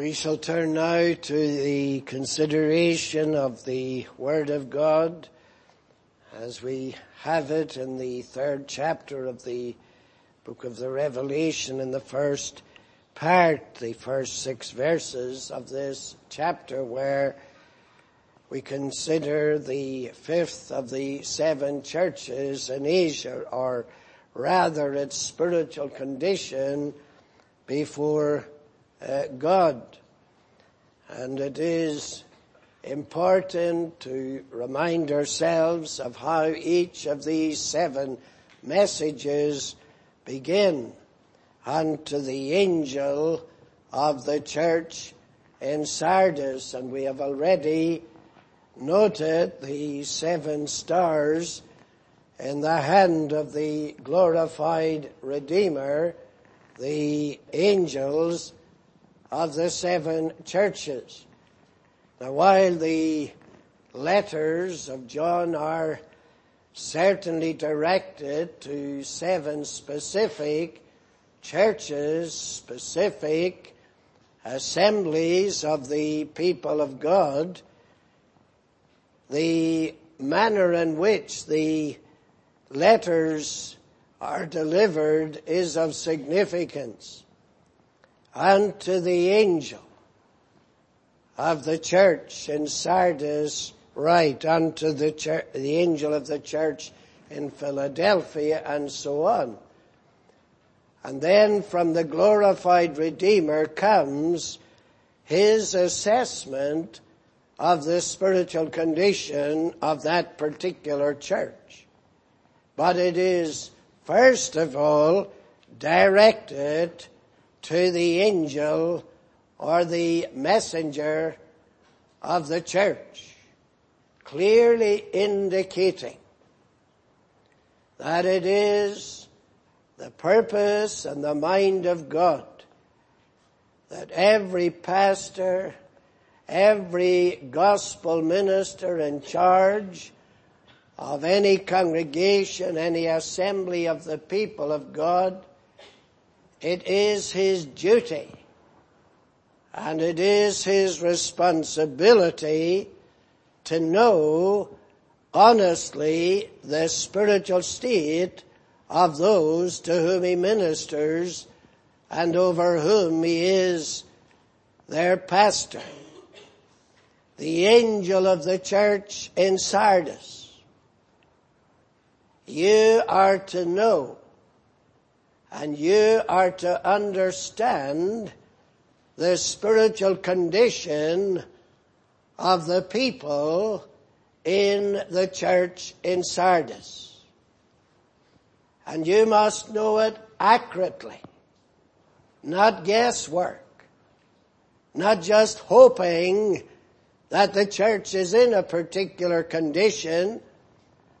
We shall turn now to the consideration of the Word of God as we have it in the third chapter of the book of the Revelation in the first part, the first six verses of this chapter where we consider the fifth of the seven churches in Asia or rather its spiritual condition before uh, God. And it is important to remind ourselves of how each of these seven messages begin. Unto the angel of the church in Sardis, and we have already noted the seven stars in the hand of the glorified Redeemer, the angels of the seven churches. Now while the letters of John are certainly directed to seven specific churches, specific assemblies of the people of God, the manner in which the letters are delivered is of significance unto the angel of the church in Sardis write unto the church, the angel of the church in Philadelphia and so on. And then from the glorified Redeemer comes his assessment of the spiritual condition of that particular church. But it is first of all directed to the angel or the messenger of the church, clearly indicating that it is the purpose and the mind of God that every pastor, every gospel minister in charge of any congregation, any assembly of the people of God it is his duty and it is his responsibility to know honestly the spiritual state of those to whom he ministers and over whom he is their pastor. The angel of the church in Sardis. You are to know and you are to understand the spiritual condition of the people in the church in Sardis. And you must know it accurately, not guesswork, not just hoping that the church is in a particular condition,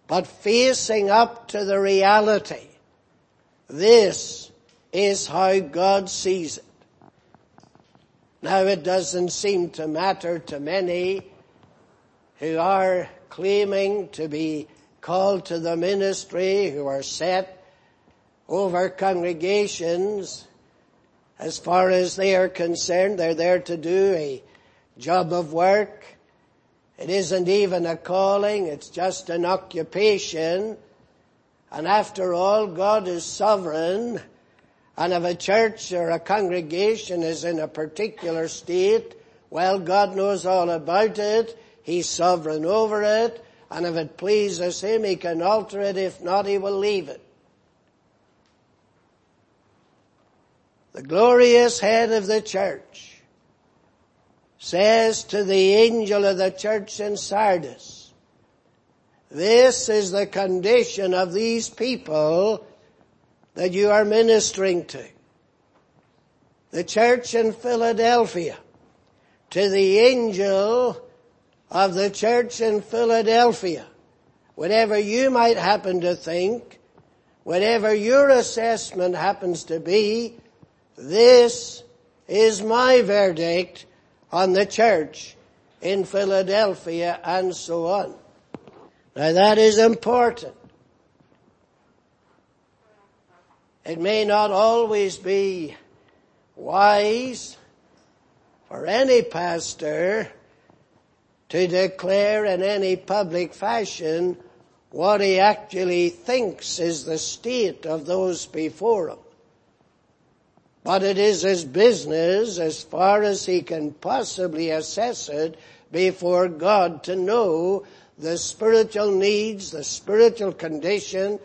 but facing up to the reality this is how God sees it. Now it doesn't seem to matter to many who are claiming to be called to the ministry, who are set over congregations. As far as they are concerned, they're there to do a job of work. It isn't even a calling, it's just an occupation and after all, God is sovereign. And if a church or a congregation is in a particular state, well, God knows all about it. He's sovereign over it. And if it pleases Him, He can alter it. If not, He will leave it. The glorious head of the church says to the angel of the church in Sardis, this is the condition of these people that you are ministering to. The church in Philadelphia, to the angel of the church in Philadelphia, whatever you might happen to think, whatever your assessment happens to be, this is my verdict on the church in Philadelphia and so on. Now that is important. It may not always be wise for any pastor to declare in any public fashion what he actually thinks is the state of those before him. But it is his business as far as he can possibly assess it before God to know the spiritual needs, the spiritual condition,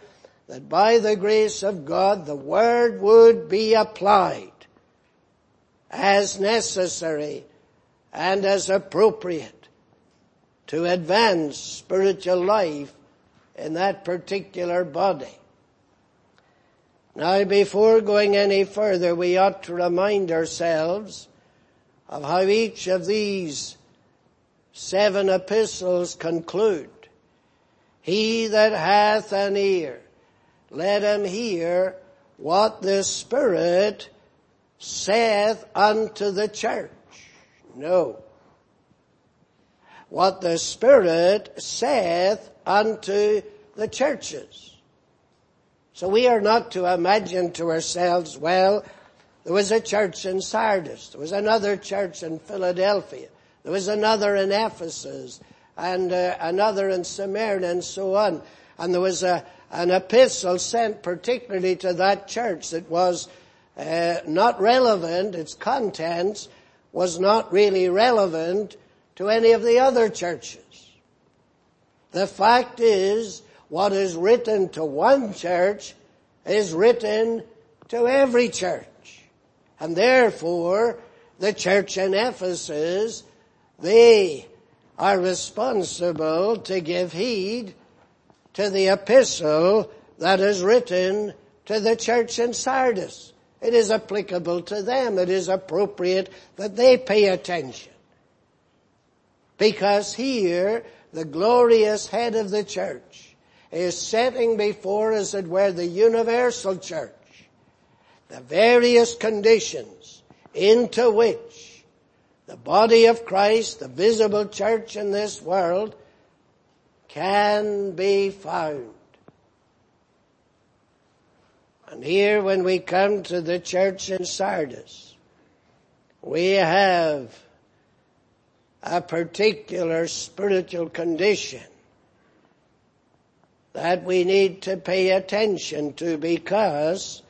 that by the grace of God the word would be applied as necessary and as appropriate to advance spiritual life in that particular body. Now before going any further, we ought to remind ourselves of how each of these seven epistles conclude. He that hath an ear, let him hear what the Spirit saith unto the church. No. What the Spirit saith unto the churches. So we are not to imagine to ourselves, well, there was a church in Sardis, there was another church in Philadelphia, there was another in Ephesus, and uh, another in Smyrna and so on. And there was a, an epistle sent particularly to that church that was uh, not relevant, its contents was not really relevant to any of the other churches. The fact is, what is written to one church is written to every church. And therefore, the church in Ephesus, they are responsible to give heed to the epistle that is written to the church in Sardis. It is applicable to them. It is appropriate that they pay attention. Because here, the glorious head of the church is setting before, as it were, the universal church, the various conditions into which the body of Christ, the visible church in this world, can be found. And here when we come to the church in Sardis, we have a particular spiritual condition that we need to pay attention to because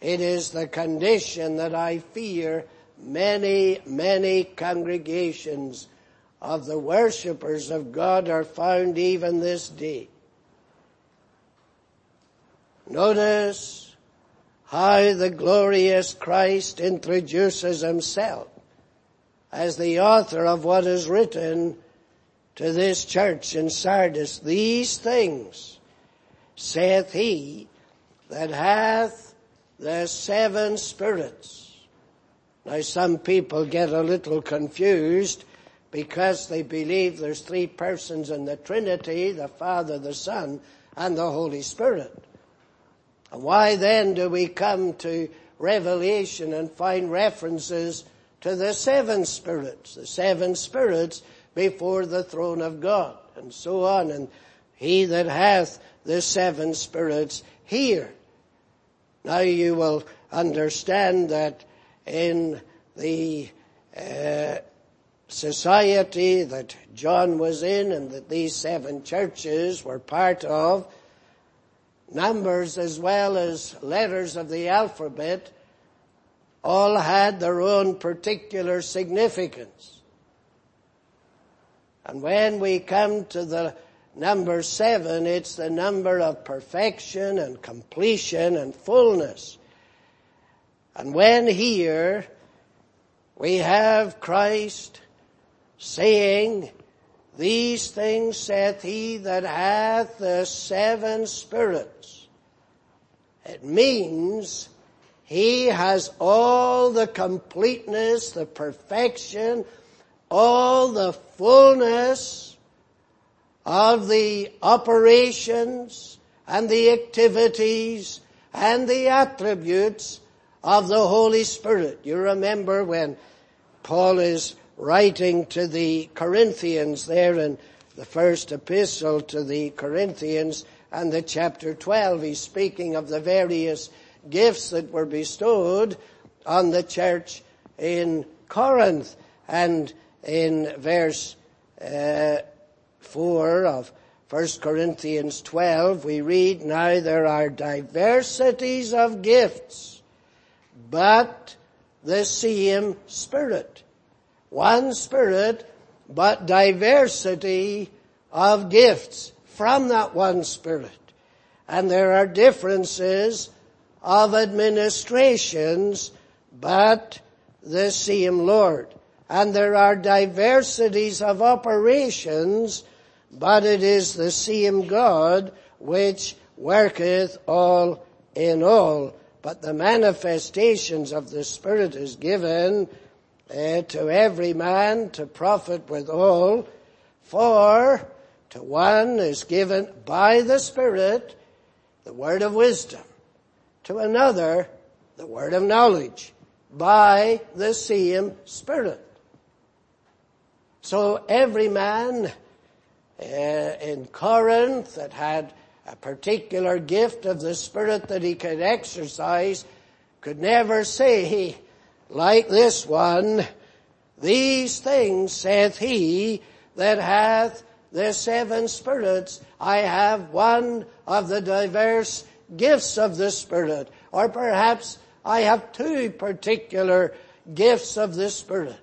it is the condition that I fear many, many congregations of the worshippers of God are found even this day. Notice how the glorious Christ introduces himself as the author of what is written to this church in Sardis. These things saith he that hath the seven spirits. Now some people get a little confused because they believe there's three persons in the Trinity, the Father, the Son, and the Holy Spirit. Why then do we come to Revelation and find references to the seven spirits, the seven spirits before the throne of God, and so on, and he that hath the seven spirits here. Now you will understand that in the uh, society that John was in and that these seven churches were part of, numbers as well as letters of the alphabet all had their own particular significance. And when we come to the number seven, it's the number of perfection and completion and fullness. And when here we have Christ saying, these things saith he that hath the seven spirits. It means he has all the completeness, the perfection, all the fullness of the operations and the activities and the attributes of the Holy Spirit. You remember when Paul is writing to the Corinthians there in the first epistle to the Corinthians and the chapter 12, he's speaking of the various gifts that were bestowed on the church in Corinth. And in verse uh, 4 of 1 Corinthians 12, we read, Now there are diversities of gifts, but the same Spirit. One Spirit, but diversity of gifts from that one Spirit. And there are differences of administrations, but the same Lord. And there are diversities of operations, but it is the same God which worketh all in all. But the manifestations of the Spirit is given uh, to every man to profit withal, for to one is given by the Spirit the word of wisdom, to another the word of knowledge by the same Spirit. So every man uh, in Corinth that had a particular gift of the Spirit that he could exercise could never say, like this one, these things saith he that hath the seven spirits. I have one of the diverse gifts of the Spirit. Or perhaps I have two particular gifts of the Spirit.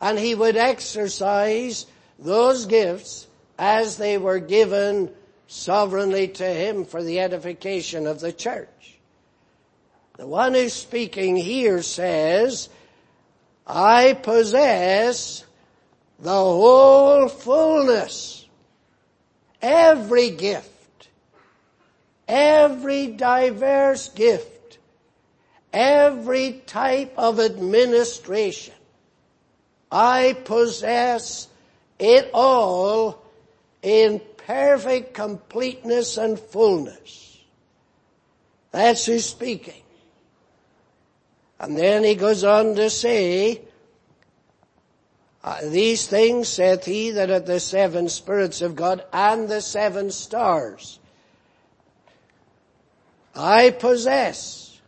And he would exercise those gifts as they were given sovereignly to him for the edification of the church. The one who's speaking here says, I possess the whole fullness, every gift, every diverse gift, every type of administration. I possess it all in perfect completeness and fullness. That's who's speaking. And then he goes on to say, uh, these things saith he that hath the seven spirits of God and the seven stars. I possess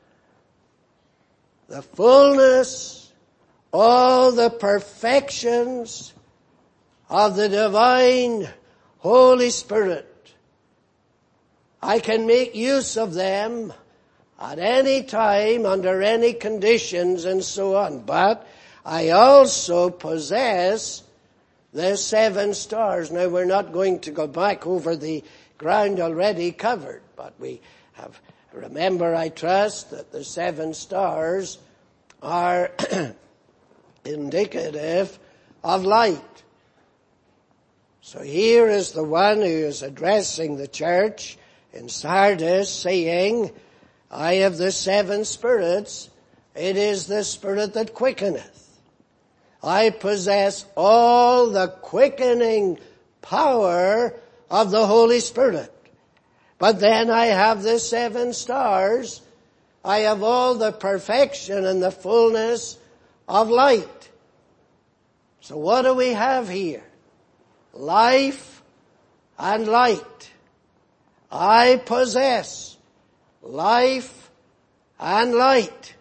the fullness, all the perfections of the divine Holy Spirit. I can make use of them at any time, under any conditions and so on. But I also possess the seven stars. Now we're not going to go back over the ground already covered, but we have, remember I trust that the seven stars are indicative of light. So here is the one who is addressing the church in Sardis saying, I have the seven spirits. It is the spirit that quickeneth. I possess all the quickening power of the Holy Spirit. But then I have the seven stars. I have all the perfection and the fullness of light. So what do we have here? Life and light. I possess life and light.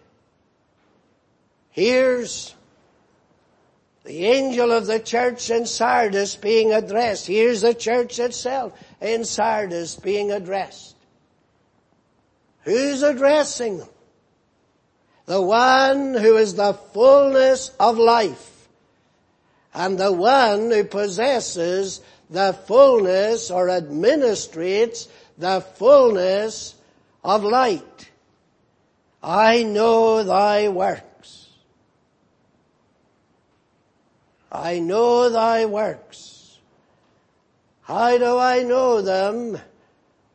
Here's the angel of the church in Sardis being addressed. Here's the church itself in Sardis being addressed. Who's addressing them? The one who is the fullness of life and the one who possesses the fullness or administrates the fullness of light. I know thy works. I know thy works. How do I know them?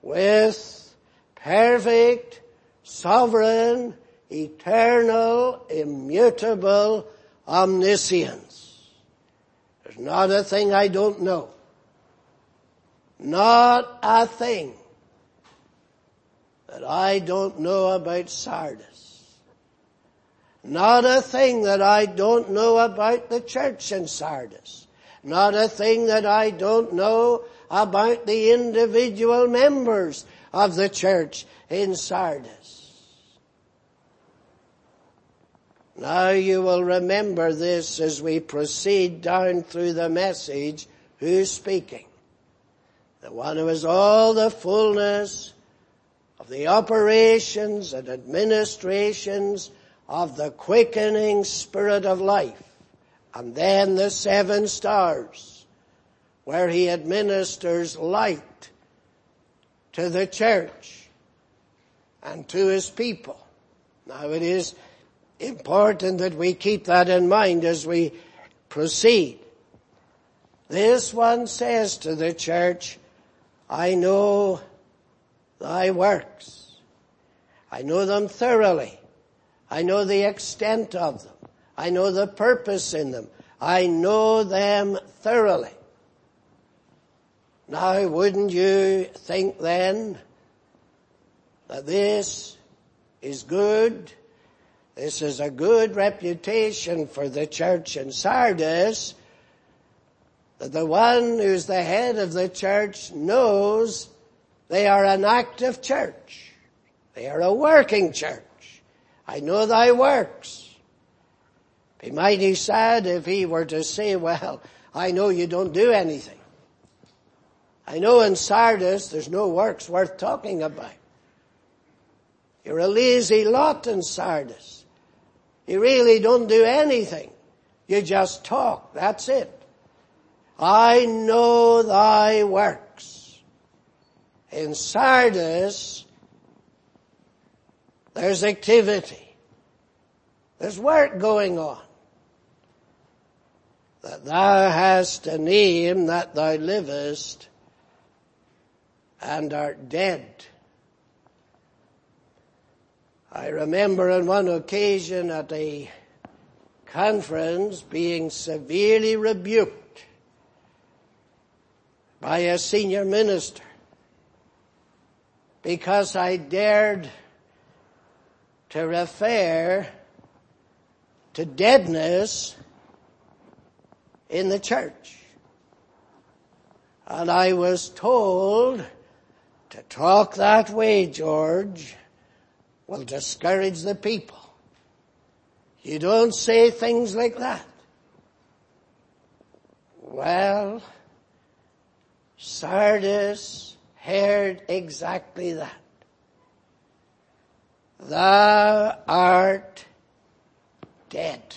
With perfect, sovereign, eternal, immutable omniscience. There's not a thing I don't know. Not a thing that I don't know about Sardis. Not a thing that I don't know about the church in Sardis. Not a thing that I don't know about the individual members of the church in Sardis. Now you will remember this as we proceed down through the message. Who's speaking? The one who has all the fullness of the operations and administrations of the quickening spirit of life. And then the seven stars where he administers light to the church and to his people. Now it is important that we keep that in mind as we proceed. This one says to the church, I know thy works. I know them thoroughly. I know the extent of them. I know the purpose in them. I know them thoroughly. Now wouldn't you think then that this is good? This is a good reputation for the church in Sardis that the one who's the head of the church knows they are an active church. They are a working church. I know thy works. Be mighty sad if he were to say, well, I know you don't do anything. I know in Sardis there's no works worth talking about. You're a lazy lot in Sardis. You really don't do anything. You just talk. That's it. I know thy works. In Sardis, there's activity. There's work going on. That thou hast a name that thou livest and art dead. I remember on one occasion at a conference being severely rebuked by a senior minister because I dared to refer to deadness in the church. And I was told to talk that way, George, will discourage the people. You don't say things like that. Well, Sardis heard exactly that. Thou art dead.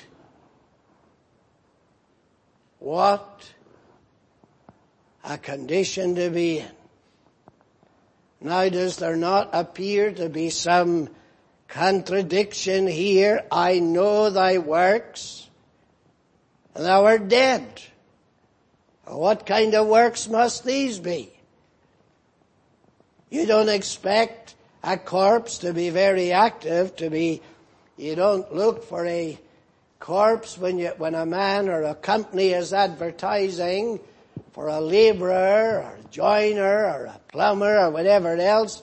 What a condition to be in. Now does there not appear to be some contradiction here? I know thy works, and thou art dead. What kind of works must these be? You don't expect a corpse to be very active, to be, you don't look for a corpse when you, when a man or a company is advertising for a laborer or a joiner or a plumber or whatever else.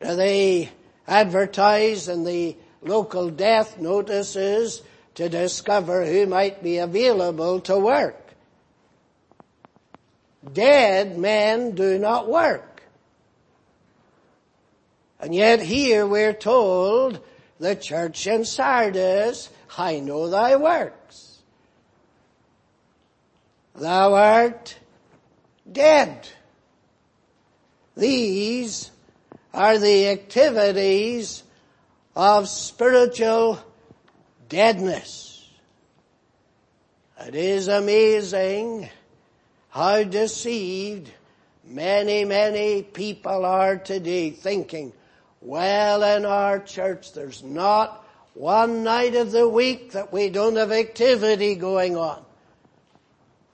They advertise in the local death notices to discover who might be available to work. Dead men do not work. And yet here we're told the church in Sardis, I know thy works. Thou art dead. These are the activities of spiritual deadness. It is amazing how deceived many, many people are today thinking, well in our church there's not one night of the week that we don't have activity going on.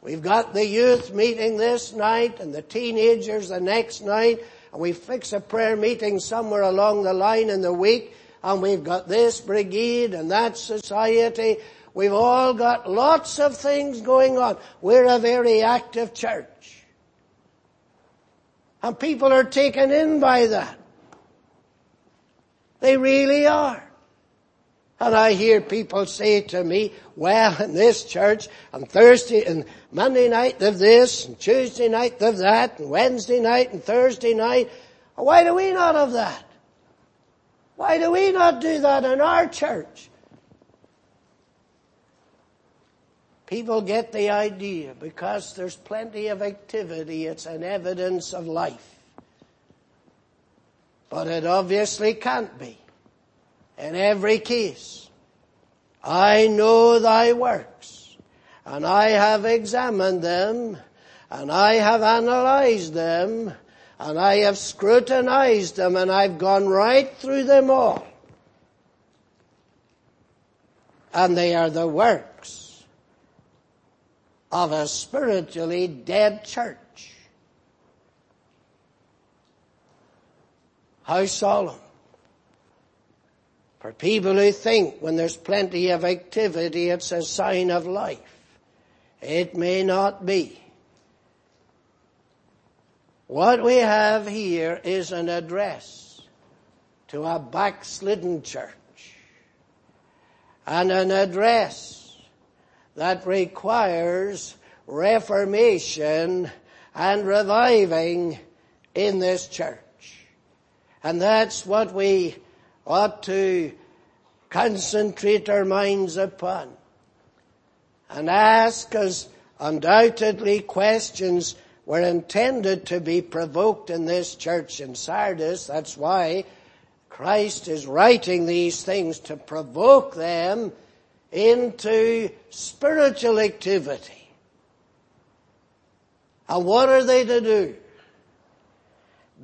We've got the youth meeting this night and the teenagers the next night and we fix a prayer meeting somewhere along the line in the week and we've got this brigade and that society. We've all got lots of things going on. We're a very active church. And people are taken in by that. They really are. And I hear people say to me, well, in this church, on Thursday and Monday night of this, and Tuesday night of that, and Wednesday night and Thursday night, why do we not have that? Why do we not do that in our church? People get the idea because there's plenty of activity, it's an evidence of life. But it obviously can't be. In every case, I know thy works, and I have examined them, and I have analyzed them, and I have scrutinized them, and I've gone right through them all. And they are the works of a spiritually dead church. How solemn. For people who think when there's plenty of activity it's a sign of life. It may not be. What we have here is an address to a backslidden church and an address that requires reformation and reviving in this church. And that's what we ought to concentrate our minds upon and ask us undoubtedly questions were intended to be provoked in this church in Sardis. That's why Christ is writing these things to provoke them into spiritual activity. And what are they to do?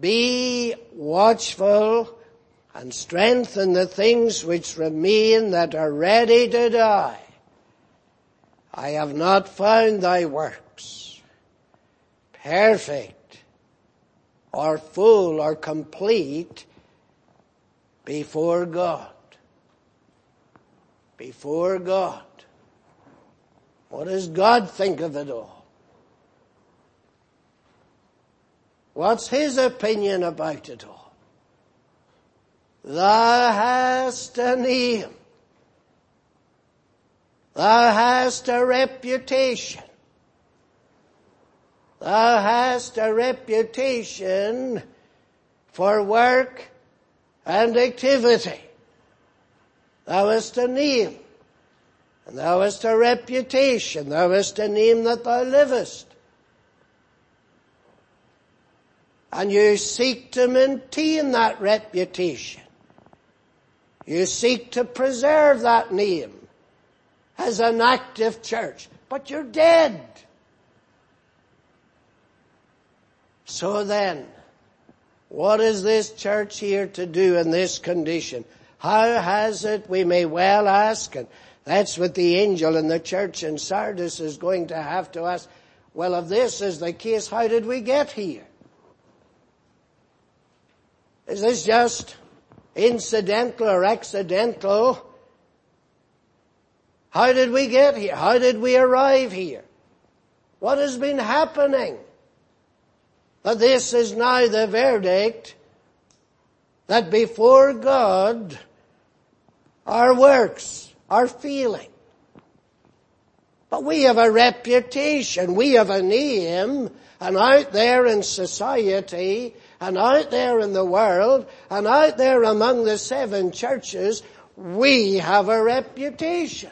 Be watchful and strengthen the things which remain that are ready to die. I have not found thy works perfect or full or complete before God. Before God. What does God think of it all? What's His opinion about it all? Thou hast a name. Thou hast a reputation. Thou hast a reputation for work and activity. Thou hast a name. And thou hast a reputation. Thou hast a name that thou livest. And you seek to maintain that reputation. You seek to preserve that name as an active church. But you're dead. So then, what is this church here to do in this condition? How has it, we may well ask, and that's what the angel in the church in Sardis is going to have to ask. Well, if this is the case, how did we get here? Is this just incidental or accidental? How did we get here? How did we arrive here? What has been happening? But this is now the verdict that before God, our works, our feeling, but we have a reputation, we have a name, and out there in society, and out there in the world, and out there among the seven churches, we have a reputation.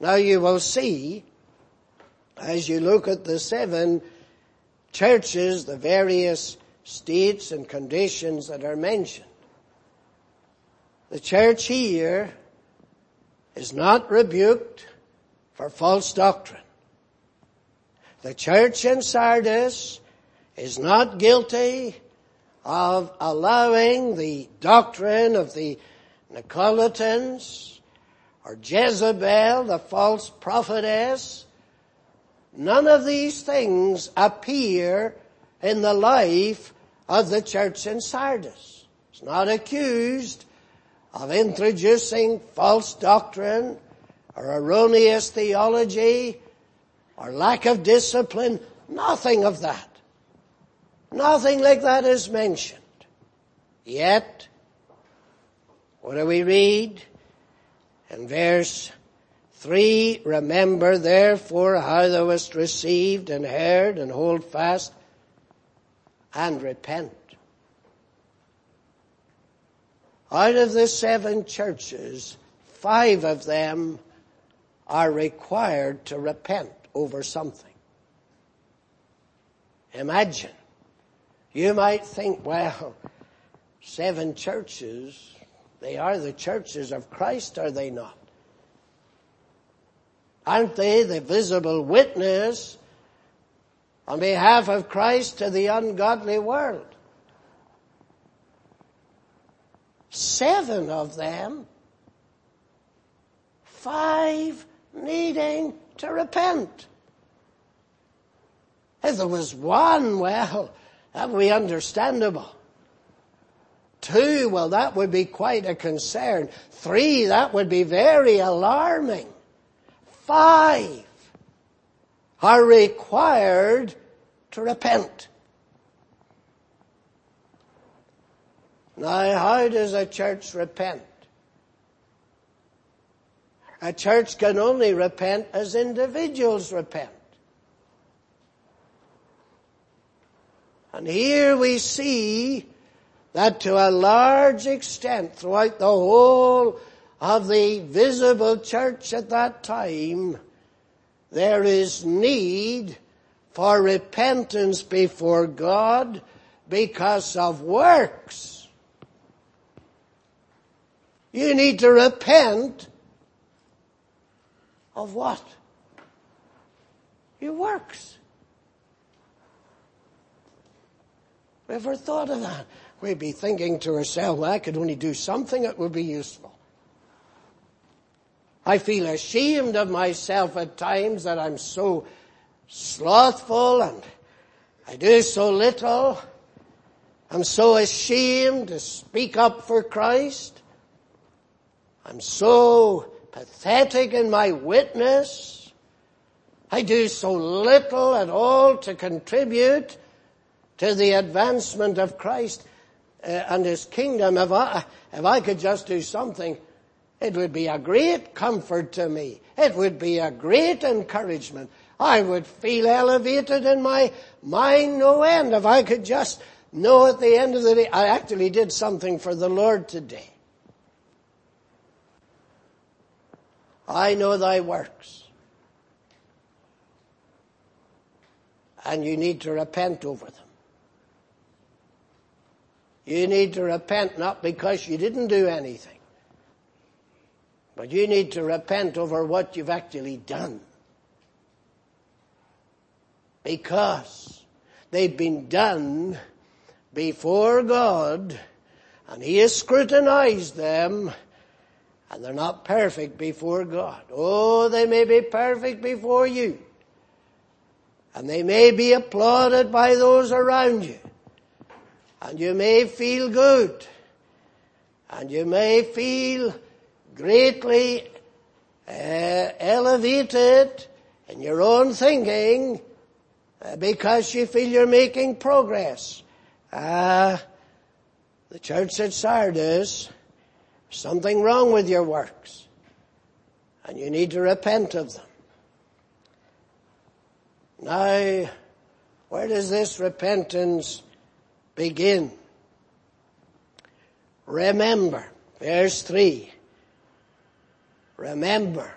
Now you will see as you look at the seven churches, the various states and conditions that are mentioned. The church here is not rebuked for false doctrine. The church in Sardis is not guilty of allowing the doctrine of the Nicolaitans or Jezebel, the false prophetess, None of these things appear in the life of the church in Sardis. It's not accused of introducing false doctrine or erroneous theology or lack of discipline. Nothing of that. Nothing like that is mentioned. Yet, what do we read? In verse Three, remember therefore how thou wast received and heard and hold fast and repent. Out of the seven churches, five of them are required to repent over something. Imagine. You might think, well, seven churches, they are the churches of Christ, are they not? Aren't they the visible witness on behalf of Christ to the ungodly world? Seven of them, five needing to repent. If there was one, well, that would be understandable. Two, well, that would be quite a concern. Three, that would be very alarming. Five are required to repent. Now, how does a church repent? A church can only repent as individuals repent. And here we see that to a large extent throughout the whole of the visible church at that time, there is need for repentance before God because of works. You need to repent of what? Your works. Ever thought of that? We'd be thinking to ourselves, well, I could only do something that would be useful. I feel ashamed of myself at times that I'm so slothful and I do so little. I'm so ashamed to speak up for Christ. I'm so pathetic in my witness. I do so little at all to contribute to the advancement of Christ uh, and His kingdom. If I, if I could just do something, it would be a great comfort to me. It would be a great encouragement. I would feel elevated in my mind no end if I could just know at the end of the day, I actually did something for the Lord today. I know thy works. And you need to repent over them. You need to repent not because you didn't do anything, but you need to repent over what you've actually done. Because they've been done before God and He has scrutinized them and they're not perfect before God. Oh, they may be perfect before you. And they may be applauded by those around you and you may feel good and you may feel greatly uh, elevated in your own thinking uh, because you feel you're making progress. Uh, the church at Sardis, something wrong with your works and you need to repent of them. Now, where does this repentance begin. Remember, verse 3. Remember.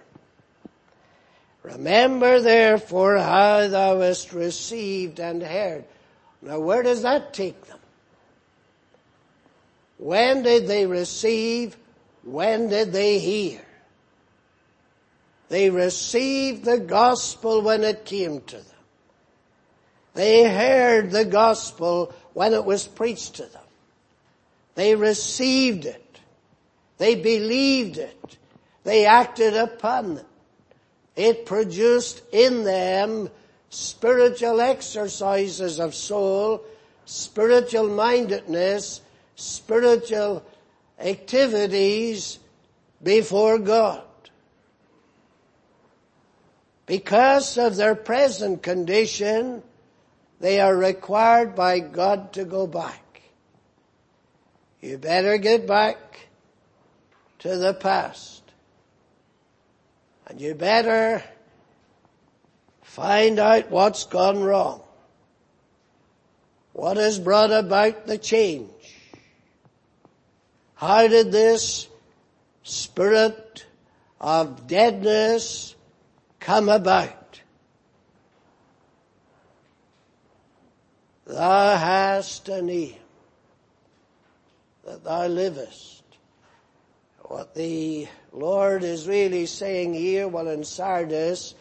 Remember therefore how thou hast received and heard. Now where does that take them? When did they receive? When did they hear? They received the gospel when it came to them. They heard the gospel when it was preached to them. They received it. They believed it. They acted upon it. It produced in them spiritual exercises of soul, spiritual mindedness, spiritual activities before God. Because of their present condition, they are required by God to go back. You better get back to the past. And you better find out what's gone wrong. What has brought about the change? How did this spirit of deadness come about. Thou hast a name that thou livest. What the Lord is really saying here, well in Sardis,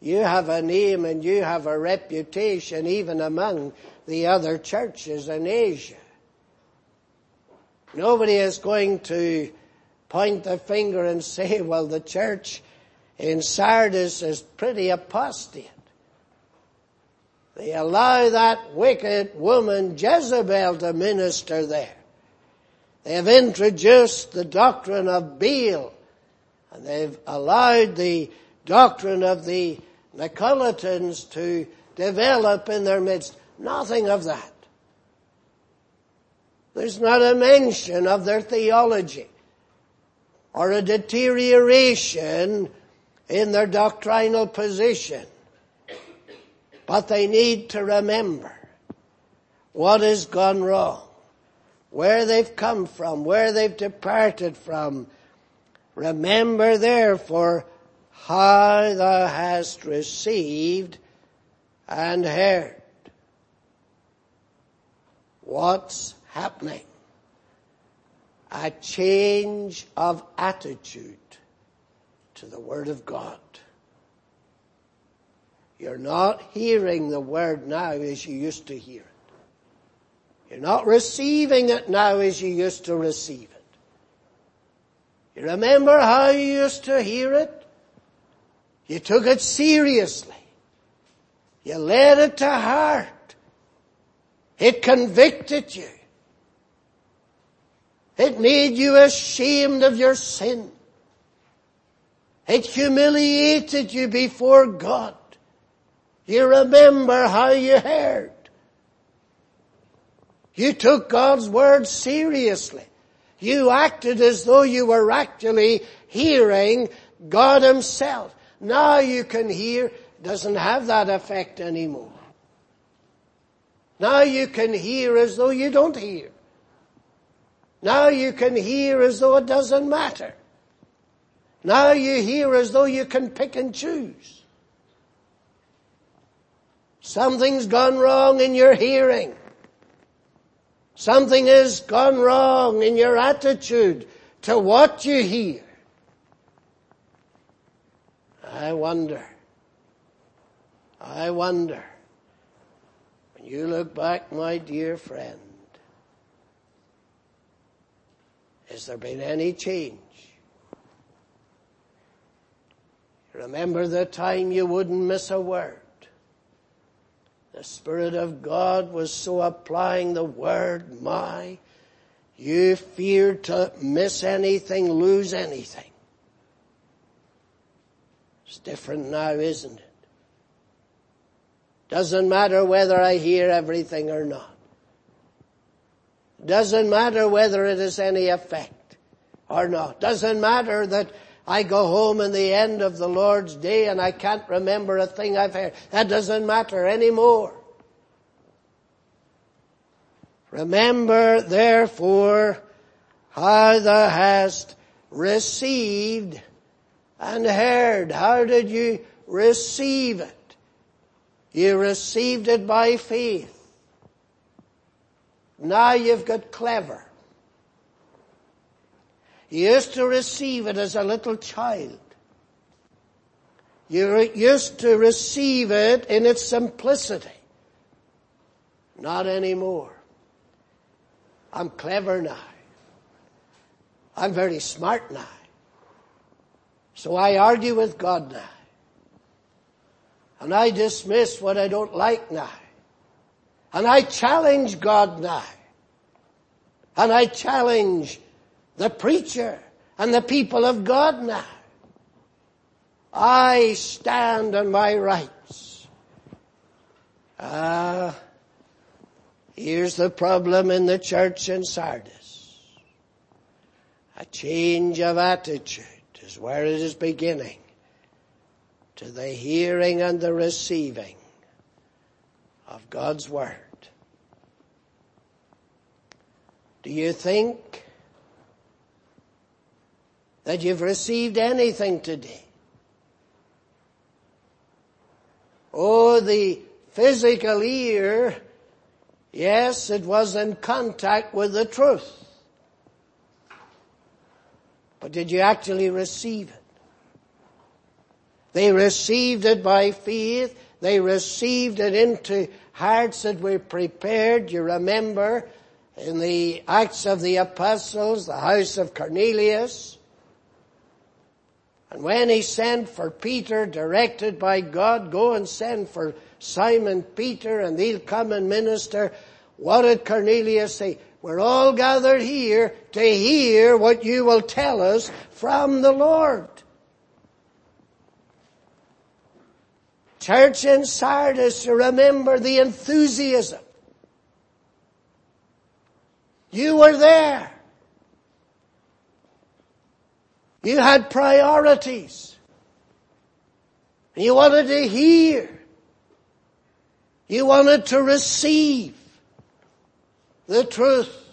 you have a name and you have a reputation even among the other churches in Asia. Nobody is going to point the finger and say, well, the church in Sardis is pretty apostate. They allow that wicked woman Jezebel to minister there. They have introduced the doctrine of Baal and they've allowed the doctrine of the Nicolaitans to develop in their midst. Nothing of that. There's not a mention of their theology or a deterioration in their doctrinal position. But they need to remember what has gone wrong, where they've come from, where they've departed from. Remember therefore how thou hast received and heard. What's happening? A change of attitude to the Word of God. You're not hearing the Word now as you used to hear it. You're not receiving it now as you used to receive it. You remember how you used to hear it? You took it seriously. You laid it to heart. It convicted you. It made you ashamed of your sin. It humiliated you before God. You remember how you heard. You took God's word seriously. You acted as though you were actually hearing God himself. Now you can hear, doesn't have that effect anymore. Now you can hear as though you don't hear. Now you can hear as though it doesn't matter. Now you hear as though you can pick and choose. Something's gone wrong in your hearing. Something has gone wrong in your attitude to what you hear. I wonder. I wonder. When you look back, my dear friend, has there been any change? Remember the time you wouldn't miss a word. The Spirit of God was so applying the word, my, you feared to miss anything, lose anything. It's different now, isn't it? Doesn't matter whether I hear everything or not. Doesn't matter whether it has any effect or not. Doesn't matter that I go home in the end of the Lord's day and I can't remember a thing I've heard. That doesn't matter anymore. Remember therefore how thou hast received and heard. How did you receive it? You received it by faith. Now you've got clever. You used to receive it as a little child. You used to receive it in its simplicity. Not anymore. I'm clever now. I'm very smart now. So I argue with God now. And I dismiss what I don't like now. And I challenge God now. And I challenge the preacher and the people of God now. I stand on my rights. Ah, uh, here's the problem in the church in Sardis. A change of attitude is where it is beginning to the hearing and the receiving of God's Word. Do you think that you've received anything today. Oh, the physical ear, yes, it was in contact with the truth. But did you actually receive it? They received it by faith. They received it into hearts that were prepared. You remember in the Acts of the Apostles, the house of Cornelius. And when he sent for Peter, directed by God, go and send for Simon Peter and he'll come and minister. What did Cornelius say? We're all gathered here to hear what you will tell us from the Lord. Church in Sardis, remember the enthusiasm. You were there. You had priorities. You wanted to hear. You wanted to receive the truth.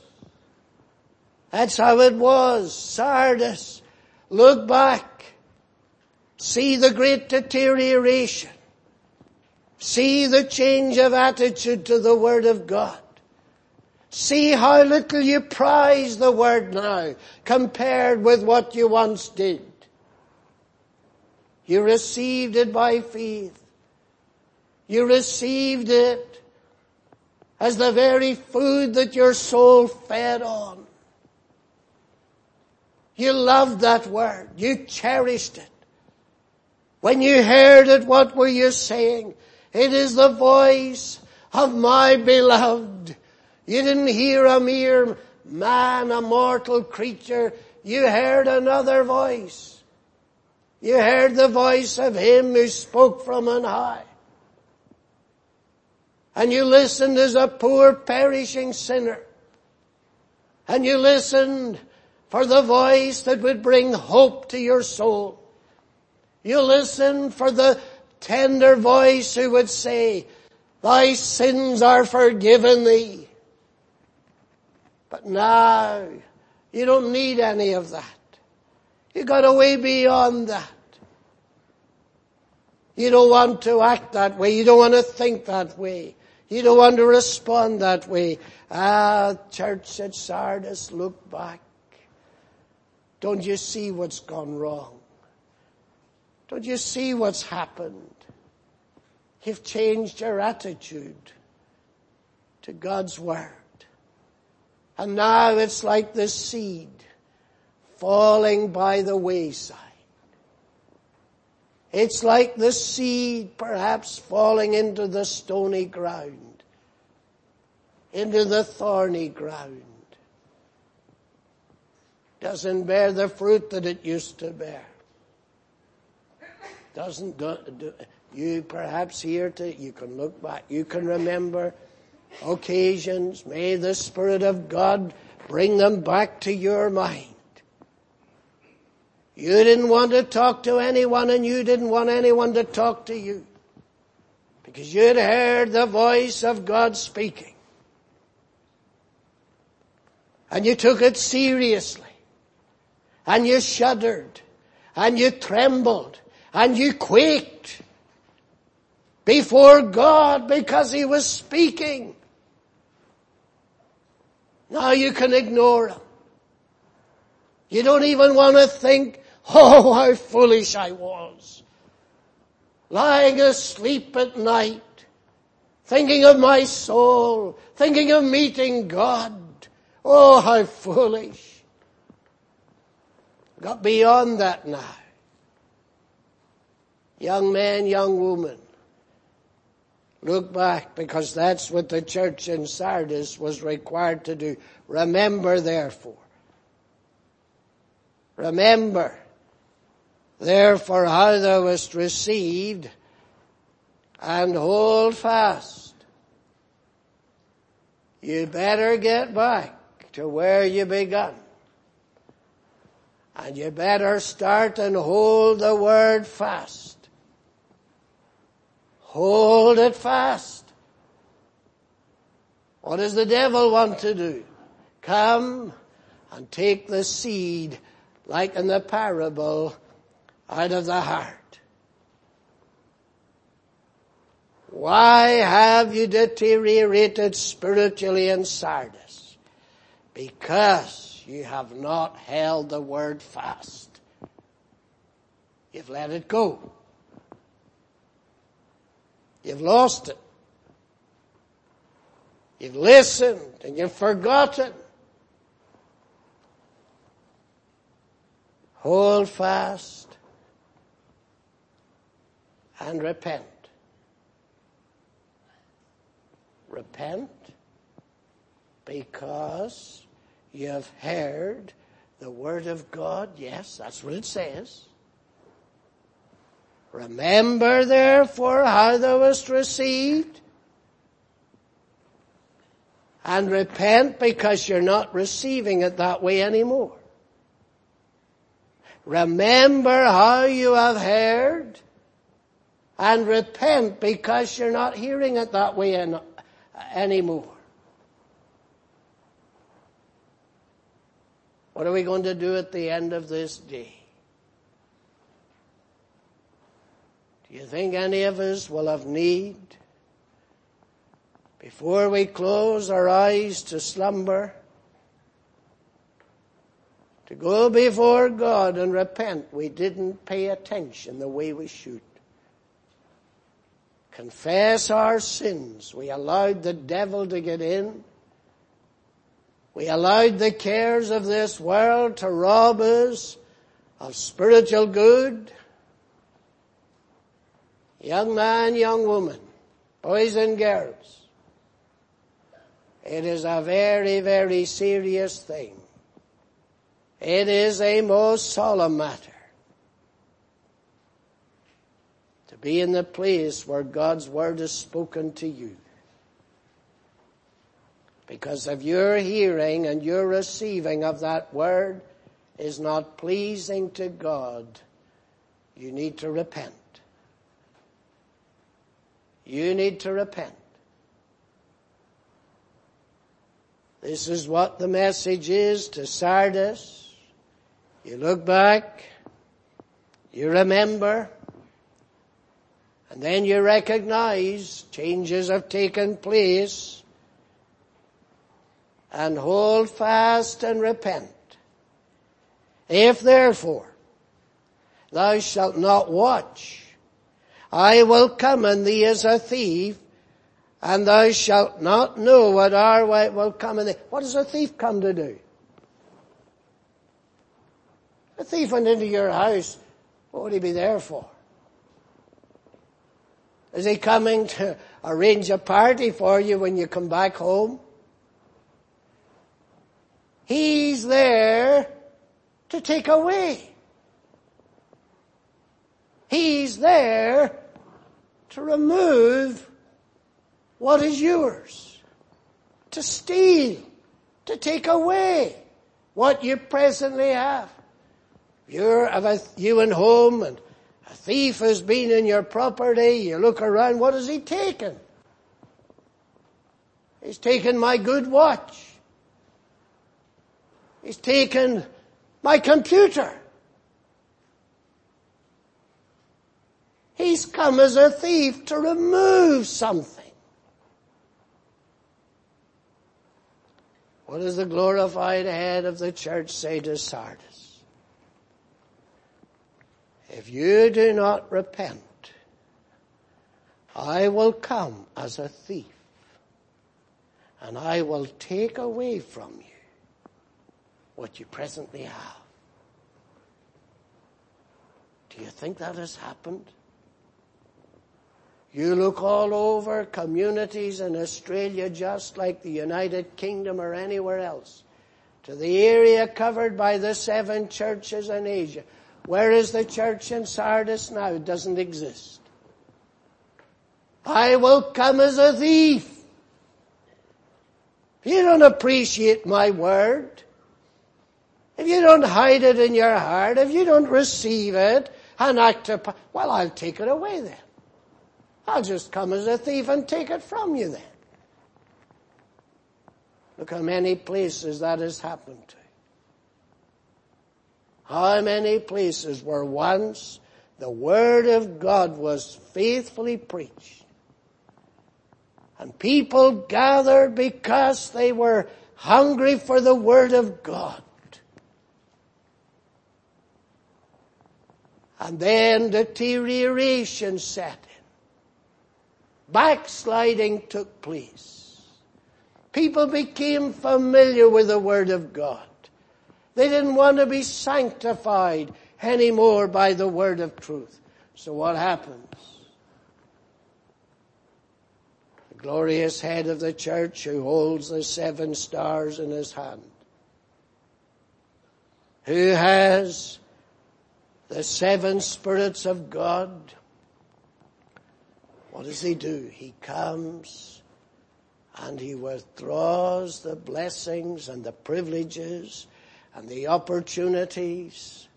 That's how it was. Sardis. Look back. See the great deterioration. See the change of attitude to the Word of God. See how little you prize the Word now compared with what you once did. You received it by faith. You received it as the very food that your soul fed on. You loved that word. You cherished it. When you heard it, what were you saying? It is the voice of my beloved. You didn't hear a mere man, a mortal creature. You heard another voice. You heard the voice of him who spoke from on high. And you listened as a poor perishing sinner. And you listened for the voice that would bring hope to your soul. You listened for the tender voice who would say, thy sins are forgiven thee. But now, you don't need any of that. You got a way beyond that. You don't want to act that way. You don't want to think that way. You don't want to respond that way. Ah, church at Sardis, look back. Don't you see what's gone wrong? Don't you see what's happened? You've changed your attitude to God's Word. And now it's like the seed falling by the wayside. It's like the seed perhaps falling into the stony ground, into the thorny ground. Doesn't bear the fruit that it used to bear. Doesn't do, you perhaps here to, you can look back, you can remember occasions. May the Spirit of God bring them back to your mind. You didn't want to talk to anyone and you didn't want anyone to talk to you. Because you'd heard the voice of God speaking. And you took it seriously. And you shuddered. And you trembled. And you quaked. Before God because He was speaking. Now you can ignore Him. You don't even want to think, Oh, how foolish I was. Lying asleep at night, thinking of my soul, thinking of meeting God. Oh, how foolish. Got beyond that now. Young man, young woman, look back because that's what the church in Sardis was required to do. Remember therefore. Remember Therefore how thou wast received and hold fast. You better get back to where you begun. And you better start and hold the word fast. Hold it fast. What does the devil want to do? Come and take the seed like in the parable out of the heart. Why have you deteriorated spiritually in Sardis? Because you have not held the word fast. You've let it go. You've lost it. You've listened and you've forgotten. Hold fast and repent. Repent because you have heard the word of God. Yes, that's what it says. Remember therefore how thou wast received and repent because you're not receiving it that way anymore. Remember how you have heard and repent because you're not hearing it that way anymore. What are we going to do at the end of this day? Do you think any of us will have need before we close our eyes to slumber to go before God and repent we didn't pay attention the way we should? Confess our sins. We allowed the devil to get in. We allowed the cares of this world to rob us of spiritual good. Young man, young woman, boys and girls, it is a very, very serious thing. It is a most solemn matter to be in the place where God's word is spoken to you. Because if your hearing and your receiving of that word is not pleasing to God, you need to repent. You need to repent. This is what the message is to Sardis. You look back, you remember, and then you recognize changes have taken place and hold fast and repent. If therefore thou shalt not watch, I will come on thee as a thief, and thou shalt not know what our hour will come on thee. What does a thief come to do? A thief went into your house. What would he be there for? Is he coming to arrange a party for you when you come back home? He's there to take away. He's there to remove what is yours, to steal, to take away what you presently have. You're of a, you and home and a thief has been in your property, you look around, what has he taken? He's taken my good watch. He's taken my computer. He's come as a thief to remove something. What does the glorified head of the church say to Sardis? If you do not repent, I will come as a thief and I will take away from you what you presently have. Do you think that has happened? You look all over communities in Australia just like the United Kingdom or anywhere else to the area covered by the seven churches in Asia. Where is the church in Sardis now? It doesn't exist. I will come as a thief. If you don't appreciate my word, if you don't hide it in your heart, if you don't receive it and act upon, well, I'll take it away then. I'll just come as a thief and take it from you then. Look how many places that has happened to. How many places where once the Word of God was faithfully preached And people gathered because they were hungry for the Word of God. And then deterioration set in. Backsliding took place. People became familiar with the Word of God. They didn't want to be sanctified anymore by the Word of truth. So what happens? The glorious head of the church who holds the seven stars in his hand. Who has the seven spirits of God. What does he do? He comes and he withdraws the blessings and the privileges and the opportunities.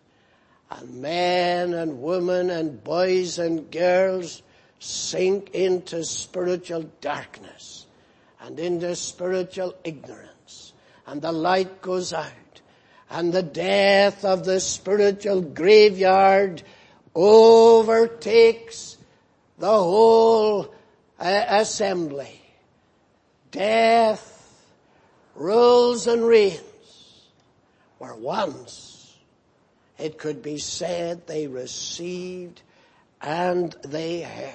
And men and women and boys and girls sink into spiritual darkness and into spiritual ignorance. And the light goes out. And the death of the spiritual graveyard overtakes the whole uh, assembly. Death rules and reigns where once it could be said they received and they heard.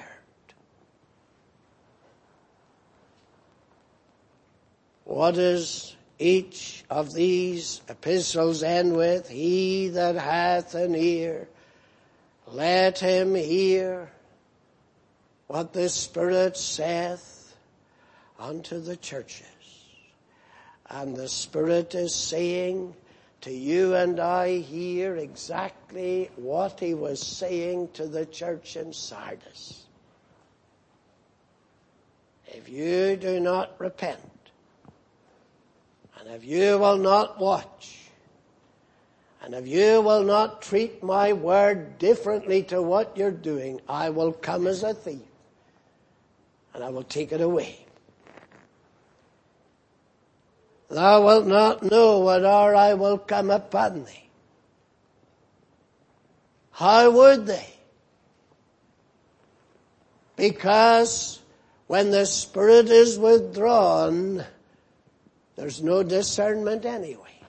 What is each of these epistles end with, He that hath an ear, let him hear what the Spirit saith unto the churches. And the Spirit is saying to you and I here exactly what He was saying to the church in Sardis. If you do not repent, and if you will not watch, and if you will not treat my word differently to what you're doing, I will come as a thief and I will take it away. Thou wilt not know what hour I will come upon thee. How would they? Because when the Spirit is withdrawn, there's no discernment anyway.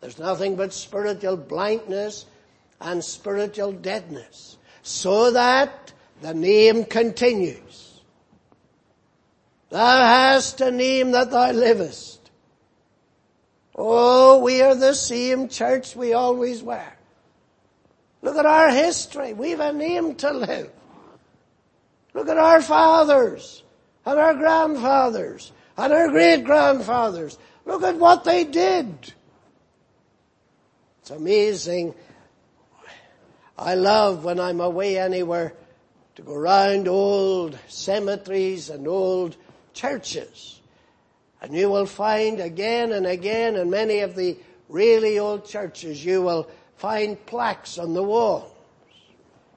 There's nothing but spiritual blindness and spiritual deadness. So that the name continues. Thou hast a name that thou livest. Oh, we are the same church we always were. Look at our history. We've a name to live. Look at our fathers and our grandfathers and our great grandfathers. Look at what they did. It's amazing. I love when I'm away anywhere to go round old cemeteries and old churches. And you will find again and again in many of the really old churches, you will find plaques on the walls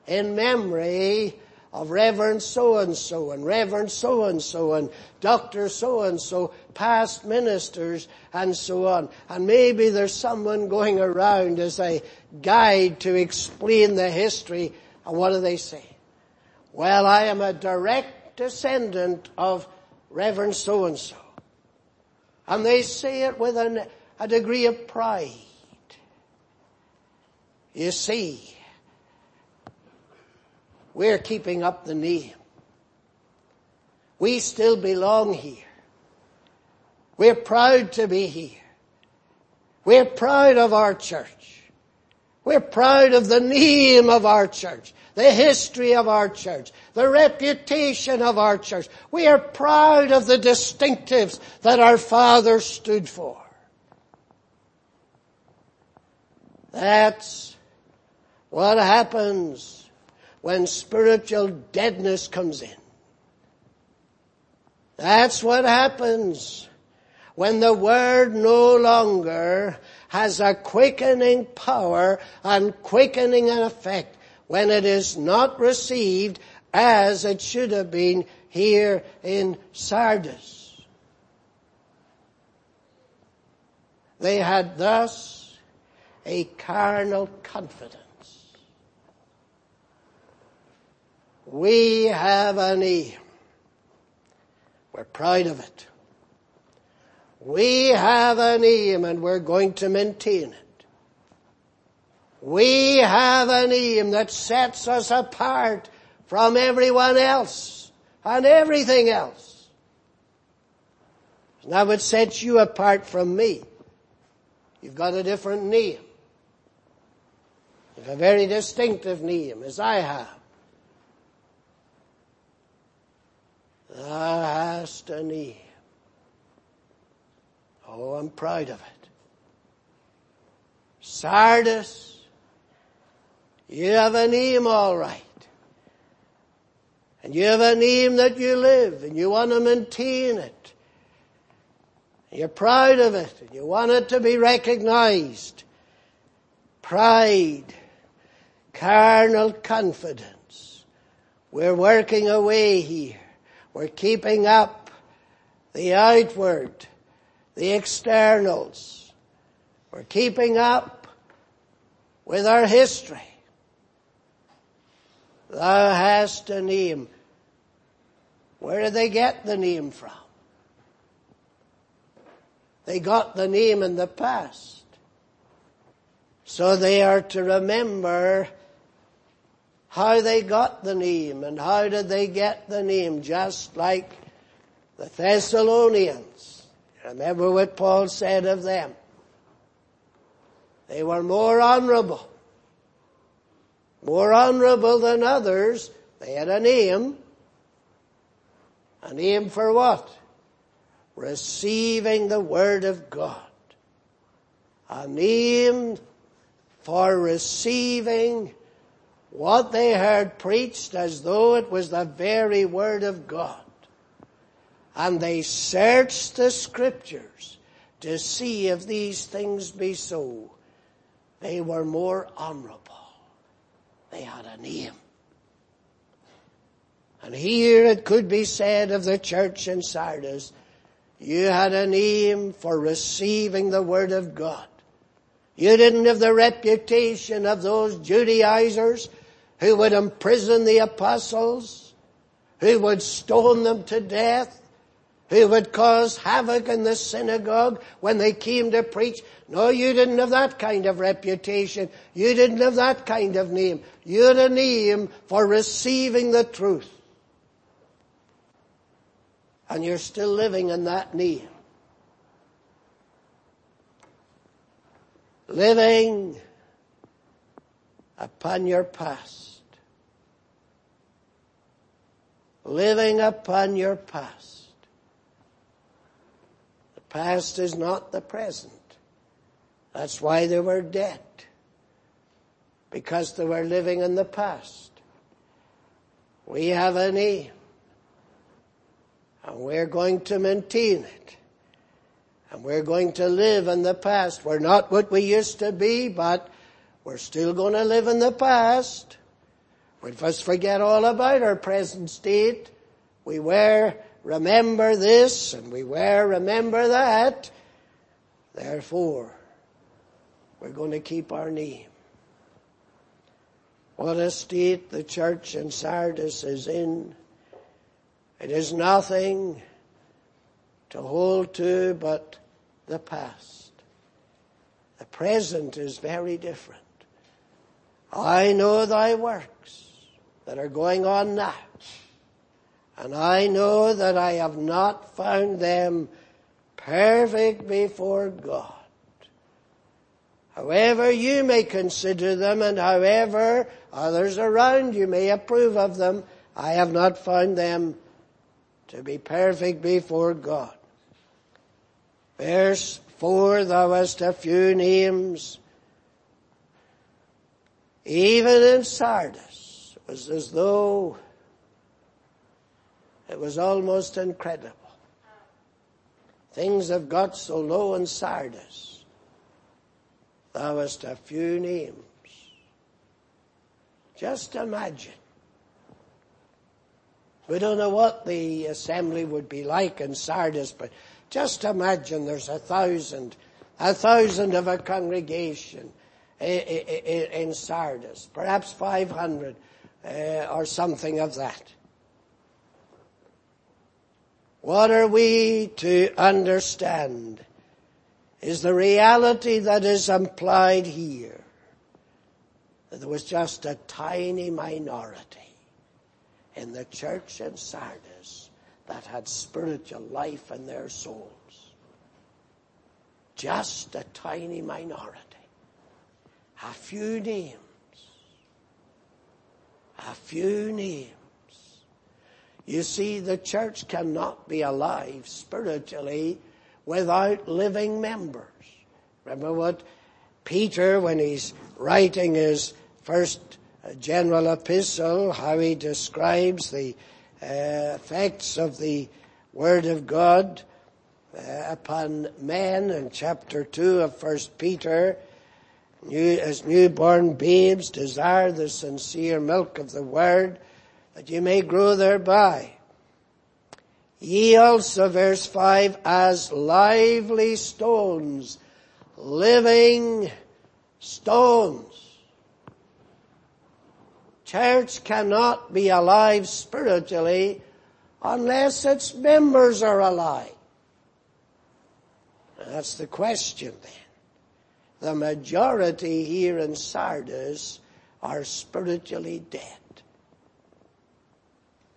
in memory of Reverend so-and-so and Reverend so-and-so and Dr. so-and-so, past ministers and so on. And maybe there's someone going around as a guide to explain the history and what do they say? Well, I am a direct descendant of Reverend so-and-so. And they say it with an, a degree of pride. You see, we're keeping up the name. We still belong here. We're proud to be here. We're proud of our church. We're proud of the name of our church, the history of our church, the reputation of our church. We are proud of the distinctives that our fathers stood for. That's what happens when spiritual deadness comes in. That's what happens when the word no longer has a quickening power and quickening effect when it is not received as it should have been here in Sardis. They had thus a carnal confidence we have an E. We're proud of it. We have an name and we're going to maintain it. We have a name that sets us apart from everyone else and everything else. Now it sets you apart from me. You've got a different name. You've a very distinctive name, as I have. Thou hast a name. Oh, I'm proud of it. Sardis, you have a name all right. And you have a name that you live and you want to maintain it. You're proud of it and you want it to be recognized. Pride, carnal confidence. We're working away here. We're keeping up the outward, the externals. We're keeping up with our history. Thou hast a name. Where did they get the name from? They got the name in the past. So they are to remember how they got the name and how did they get the name, just like the Thessalonians. Remember what Paul said of them. They were more honorable. More honorable than others. They had a name. A name for what? Receiving the Word of God. A name for receiving what they heard preached as though it was the very word of God. And they searched the scriptures to see if these things be so. They were more honorable. They had a name. And here it could be said of the church in Sardis, you had a name for receiving the word of God. You didn't have the reputation of those Judaizers who would imprison the apostles, who would stone them to death, who would cause havoc in the synagogue when they came to preach. No, you didn't have that kind of reputation. You didn't have that kind of name. You had a name for receiving the truth. And you're still living in that name. Living upon your past. living upon your past. Past is not the present. That's why they were dead. Because they were living in the past. We have a name. And we're going to maintain it. And we're going to live in the past. We're not what we used to be, but we're still going to live in the past. We must forget all about our present state. We wear remember this and we wear remember that. Therefore, we're going to keep our name. What a state the church in Sardis is in. It is nothing to hold to but the past. The present is very different. I know thy works that are going on now. And I know that I have not found them perfect before God. However you may consider them and however others around you may approve of them, I have not found them to be perfect before God. Verse 4, thou hast a few names, even in Sardis it was as though it was almost incredible. Things have got so low in Sardis. Thou hast a few names. Just imagine. We don't know what the assembly would be like in Sardis, but just imagine there's a thousand, a thousand of a congregation in Sardis, perhaps 500 uh, or something of that. What are we to understand is the reality that is implied here. That there was just a tiny minority in the church in Sardis that had spiritual life in their souls. Just a tiny minority. A few names. A few names. You see, the church cannot be alive spiritually without living members. Remember what Peter, when he's writing his first general epistle, how he describes the uh, effects of the Word of God uh, upon men in chapter 2 of First Peter. New, as newborn babes desire the sincere milk of the Word that you may grow thereby. Ye also, verse 5, as lively stones, living stones. Church cannot be alive spiritually unless its members are alive. That's the question then. The majority here in Sardis are spiritually dead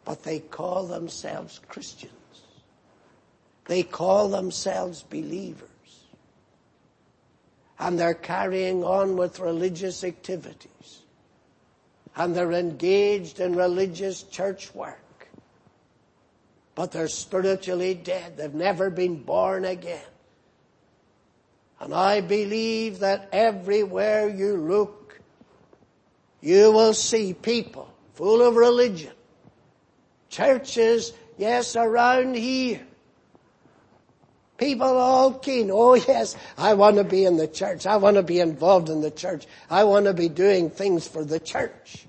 but they call themselves Christians. They call themselves believers. And they're carrying on with religious activities. And they're engaged in religious church work. But they're spiritually dead. They've never been born again. And I believe that everywhere you look, you will see people full of religion churches, yes, around here. People all keen. Oh yes, I want to be in the church. I want to be involved in the church. I want to be doing things for the church.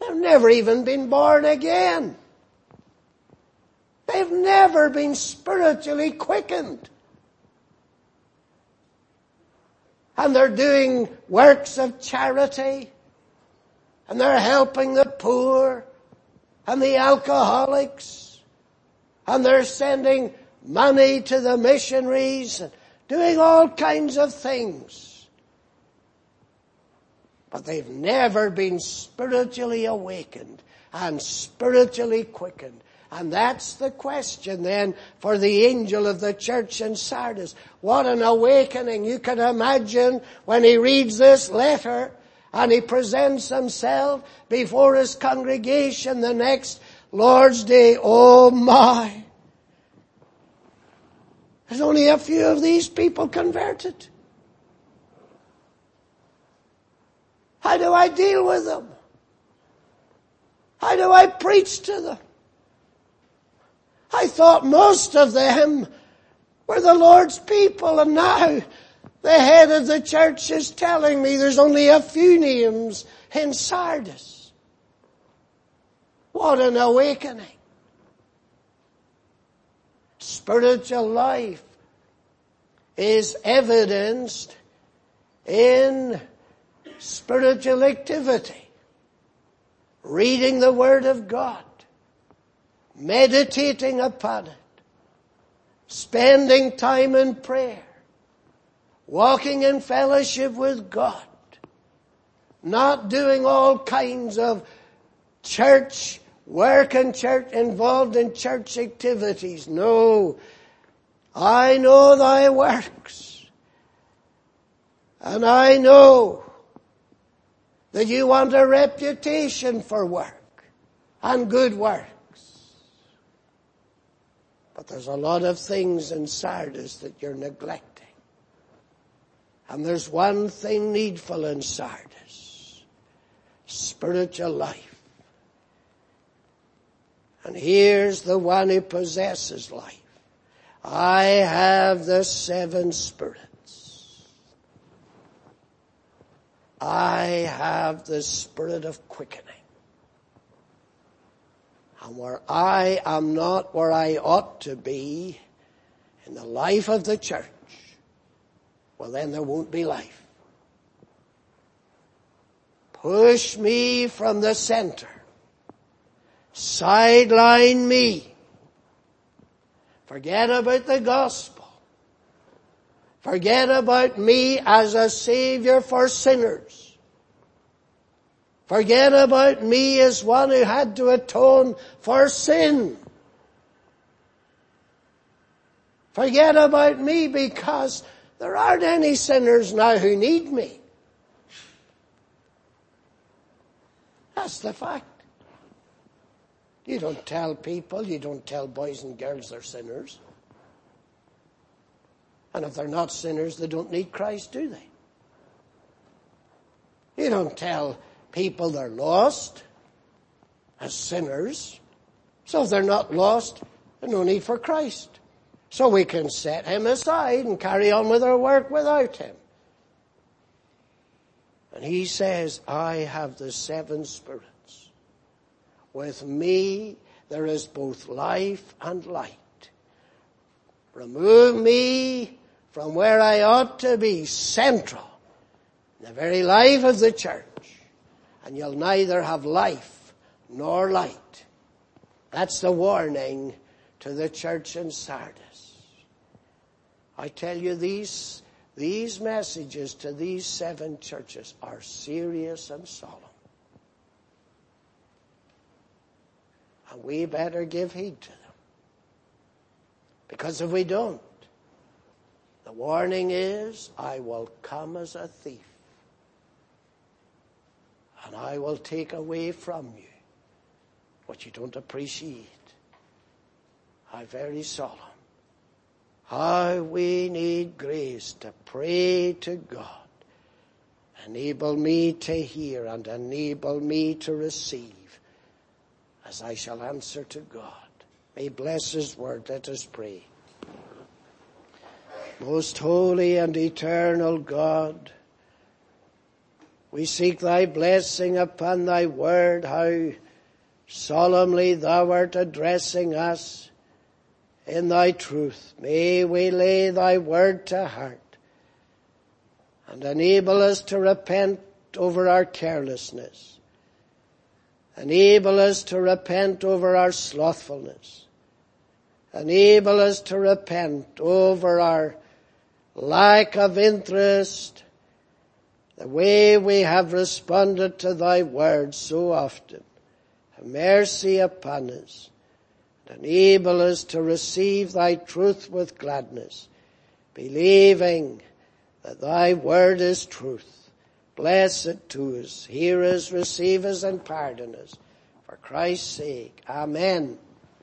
They've never even been born again. They've never been spiritually quickened. And they're doing works of charity. And they're helping the poor and the alcoholics and they're sending money to the missionaries and doing all kinds of things. But they've never been spiritually awakened and spiritually quickened. And that's the question then for the angel of the church in Sardis. What an awakening you can imagine when he reads this letter and he presents himself before his congregation the next Lord's Day. Oh my! There's only a few of these people converted. How do I deal with them? How do I preach to them? I thought most of them were the Lord's people and now the head of the church is telling me there's only a few names in Sardis. What an awakening. Spiritual life is evidenced in spiritual activity. Reading the Word of God. Meditating upon it. Spending time in prayer walking in fellowship with God, not doing all kinds of church work and church involved in church activities. No, I know thy works. And I know that you want a reputation for work and good works. But there's a lot of things in Sardis that you're neglecting. And there's one thing needful in Sardis. Spiritual life. And here's the one who possesses life. I have the seven spirits. I have the spirit of quickening. And where I am not where I ought to be in the life of the church, well then there won't be life. Push me from the center. Sideline me. Forget about the gospel. Forget about me as a savior for sinners. Forget about me as one who had to atone for sin. Forget about me because there aren't any sinners now who need me. That's the fact. You don't tell people, you don't tell boys and girls they're sinners. And if they're not sinners, they don't need Christ, do they? You don't tell people they're lost as sinners. So if they're not lost, there's no need for Christ. So we can set him aside and carry on with our work without him. And he says, I have the seven spirits. With me there is both life and light. Remove me from where I ought to be central in the very life of the church and you'll neither have life nor light. That's the warning to the church in Sardis. I tell you these, these messages to these seven churches are serious and solemn. And we better give heed to them. Because if we don't, the warning is, I will come as a thief. And I will take away from you what you don't appreciate. How very solemn. How we need grace to pray to God. Enable me to hear and enable me to receive as I shall answer to God. May bless His word. Let us pray. Most holy and eternal God, we seek thy blessing upon thy word, how solemnly thou art addressing us in thy truth. May we lay thy word to heart and enable us to repent over our carelessness Enable us to repent over our slothfulness. Enable us to repent over our lack of interest, the way we have responded to thy word so often. Have mercy upon us enable us to receive thy truth with gladness, believing that thy word is truth Bless it to us. Hear us, receive us, and pardon us. For Christ's sake. Amen.